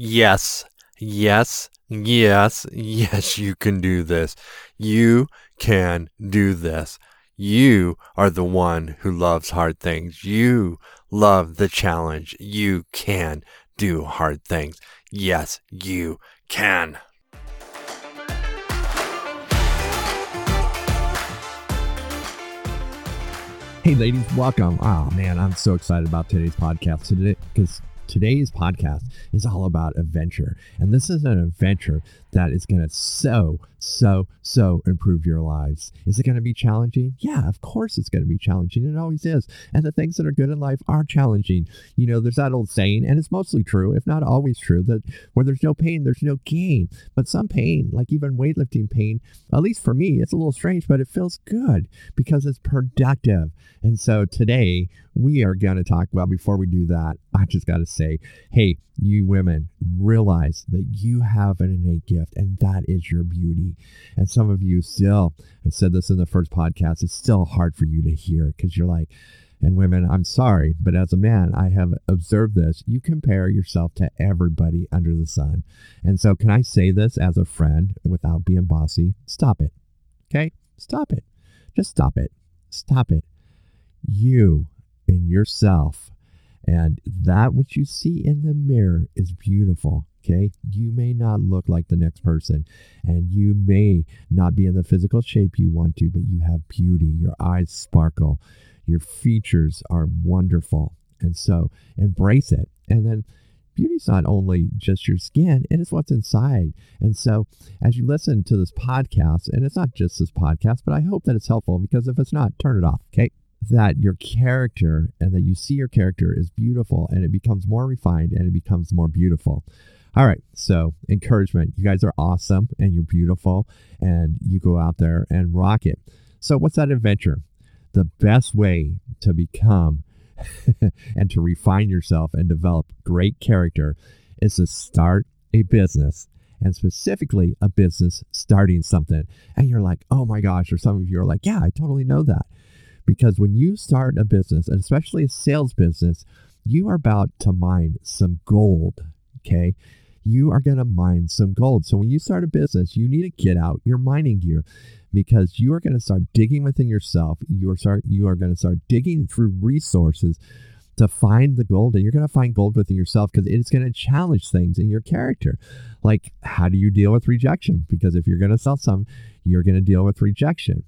Yes, yes, yes, yes, you can do this. You can do this. You are the one who loves hard things. You love the challenge. You can do hard things. Yes, you can. Hey, ladies, welcome. Oh, man, I'm so excited about today's podcast today because today's podcast is all about adventure. And this is an adventure that is going to so, so, so improve your lives. Is it going to be challenging? Yeah, of course it's going to be challenging. It always is. And the things that are good in life are challenging. You know, there's that old saying, and it's mostly true, if not always true, that where there's no pain, there's no gain. But some pain, like even weightlifting pain, at least for me, it's a little strange, but it feels good because it's productive. And so today we are going to talk about, before we do that, I just got to say, hey, you women realize that you have an innate gift and that is your beauty. And some of you still, I said this in the first podcast, it's still hard for you to hear because you're like, and women, I'm sorry, but as a man, I have observed this. You compare yourself to everybody under the sun. And so, can I say this as a friend without being bossy? Stop it. Okay? Stop it. Just stop it. Stop it. You and yourself and that which you see in the mirror is beautiful. Okay. You may not look like the next person, and you may not be in the physical shape you want to, but you have beauty. Your eyes sparkle. Your features are wonderful. And so embrace it. And then beauty's not only just your skin, it is what's inside. And so as you listen to this podcast, and it's not just this podcast, but I hope that it's helpful because if it's not, turn it off. Okay that your character and that you see your character is beautiful and it becomes more refined and it becomes more beautiful. All right, so encouragement. You guys are awesome and you're beautiful and you go out there and rock it. So, what's that adventure? The best way to become and to refine yourself and develop great character is to start a business and specifically a business starting something. And you're like, oh my gosh, or some of you are like, yeah, I totally know that. Because when you start a business, and especially a sales business, you are about to mine some gold. Okay. You are going to mine some gold. So when you start a business, you need to get out your mining gear because you are going to start digging within yourself. You are start you are going to start digging through resources to find the gold and you're going to find gold within yourself because it's going to challenge things in your character like how do you deal with rejection because if you're going to sell some you're going to deal with rejection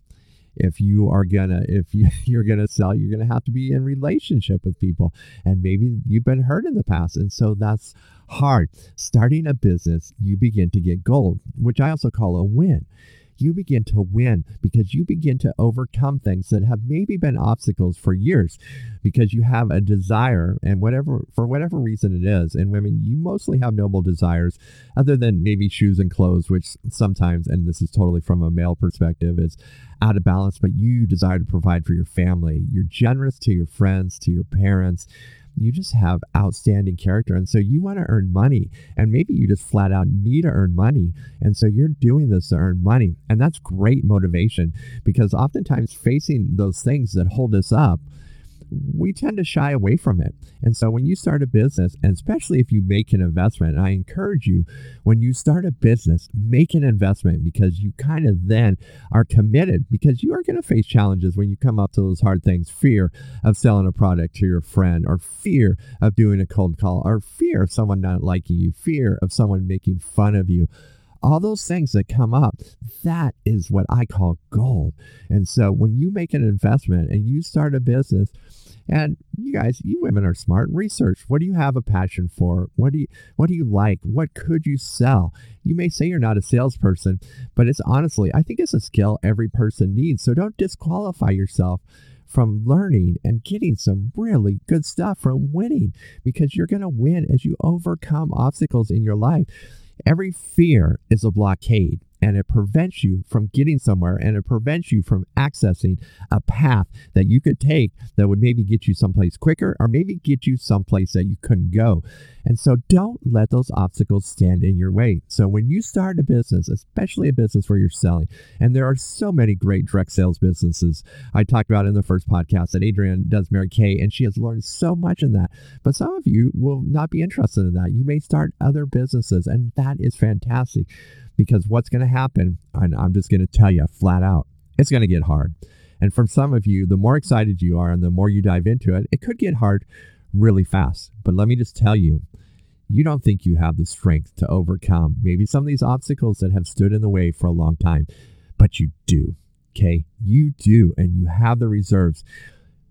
if you are gonna if you, you're gonna sell you're gonna have to be in relationship with people. And maybe you've been hurt in the past and so that's hard. Starting a business you begin to get gold which i also call a win you begin to win because you begin to overcome things that have maybe been obstacles for years because you have a desire and whatever for whatever reason it is. And women you mostly have noble desires other than maybe shoes and clothes which sometimes and this is totally from a male perspective is out of balance but you desire to provide for your family. You're generous to your friends to your parents you just have outstanding character. And so you want to earn money. And maybe you just flat out need to earn money. And so you're doing this to earn money. And that's great motivation because oftentimes facing those things that hold us up we tend to shy away from it. And so when you start a business, and especially if you make an investment, I encourage you when you start a business, make an investment because you kind of then are committed because you are going to face challenges when you come up to those hard things fear of selling a product to your friend, or fear of doing a cold call, or fear of someone not liking you, fear of someone making fun of you all those things that come up, that is what I call gold. And so when you make an investment and you start a business, and you guys, you women are smart. And research. What do you have a passion for? What do you what do you like? What could you sell? You may say you're not a salesperson, but it's honestly, I think it's a skill every person needs. So don't disqualify yourself from learning and getting some really good stuff from winning because you're going to win as you overcome obstacles in your life. Every fear is a blockade. And it prevents you from getting somewhere and it prevents you from accessing a path that you could take that would maybe get you someplace quicker or maybe get you someplace that you couldn't go. And so don't let those obstacles stand in your way. So when you start a business, especially a business where you're selling, and there are so many great direct sales businesses. I talked about in the first podcast that Adrienne does Mary Kay, and she has learned so much in that. But some of you will not be interested in that. You may start other businesses, and that is fantastic because what's going to happen, and I'm just going to tell you flat out, it's going to get hard. And for some of you, the more excited you are and the more you dive into it, it could get hard really fast. But let me just tell you, you don't think you have the strength to overcome maybe some of these obstacles that have stood in the way for a long time, but you do. Okay. You do, and you have the reserves.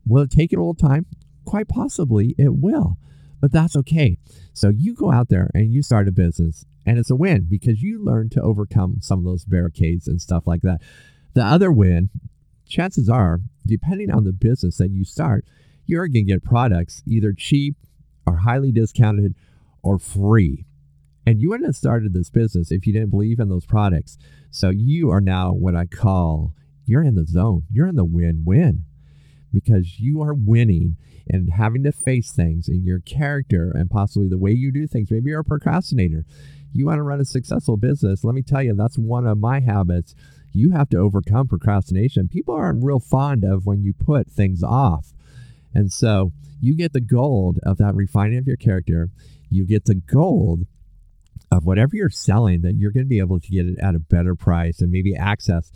Will it take a little time? Quite possibly it will, but that's okay. So you go out there and you start a business and it's a win because you learn to overcome some of those barricades and stuff like that. The other win, chances are, depending on the business that you start, you're going to get products either cheap or highly discounted or free. And you wouldn't have started this business if you didn't believe in those products. So you are now what I call you're in the zone. You're in the win-win because you are winning and having to face things in your character and possibly the way you do things. Maybe you're a procrastinator you want to run a successful business, let me tell you, that's one of my habits. You have to overcome procrastination. People aren't real fond of when you put things off. And so you get the gold of that refining of your character. You get the gold of whatever you're selling that you're going to be able to get it at a better price and maybe access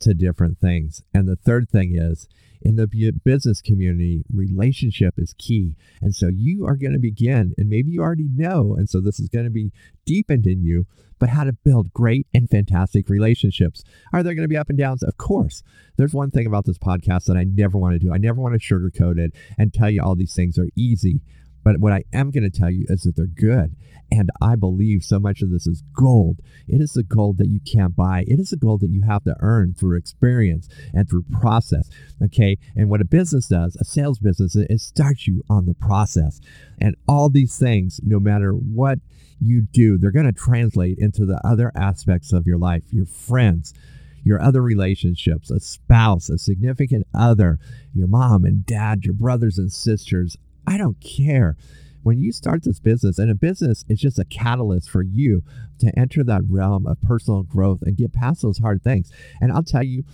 to different things. And the third thing is in the business community, relationship is key. And so you are going to begin, and maybe you already know, and so this is going to be deepened in you, but how to build great and fantastic relationships. Are there going to be up and downs? Of course. There's one thing about this podcast that I never want to do. I never want to sugarcoat it and tell you all these things are easy. But what I am going to tell you is that they're good. And I believe so much of this is gold. It is the gold that you can't buy. It is the gold that you have to earn through experience and through process. Okay. And what a business does, a sales business, it starts you on the process. And all these things, no matter what you do, they're going to translate into the other aspects of your life, your friends, your other relationships, a spouse, a significant other, your mom and dad, your brothers and sisters. I don't care when you start this business, and a business is just a catalyst for you to enter that realm of personal growth and get past those hard things. And I'll tell you,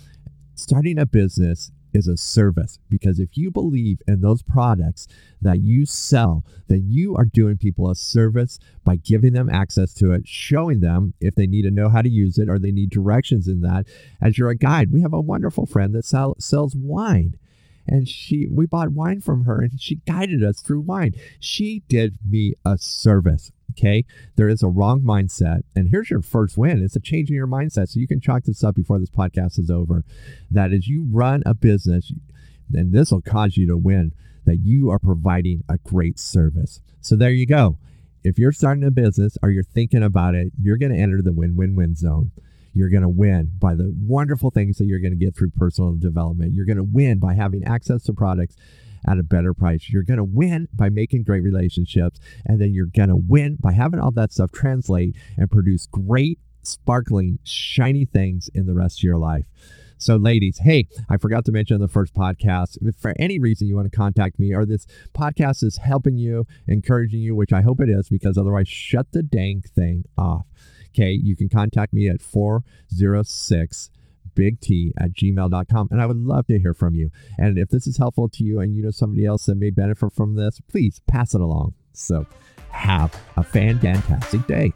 starting a business is a service because if you believe in those products that you sell, then you are doing people a service by giving them access to it, showing them if they need to know how to use it or they need directions in that. As you're a guide, we have a wonderful friend that sell, sells wine and she we bought wine from her and she guided us through wine. She did me a service. Okay. There is a wrong mindset. And here's your first win. It's a change in your mindset. So you can chalk this up before this podcast is over. That is you run a business, and this will cause you to win, that you are providing a great service. So there you go. If you're starting a business or you're thinking about it, you're going to enter the win win win zone. You're going to win by the wonderful things that you're going to get through personal development. You're going to win by having access to products at a better price. You're going to win by making great relationships. And then you're going to win by having all that stuff translate and produce great, sparkling, shiny things in the rest of your life. So, ladies, hey, I forgot to mention in the first podcast. If for any reason you want to contact me, or this podcast is helping you, encouraging you, which I hope it is, because otherwise, shut the dang thing off. Okay, you can contact me at 406 big T at gmail.com. And I would love to hear from you. And if this is helpful to you and you know somebody else that may benefit from this, please pass it along. So have a fantastic day.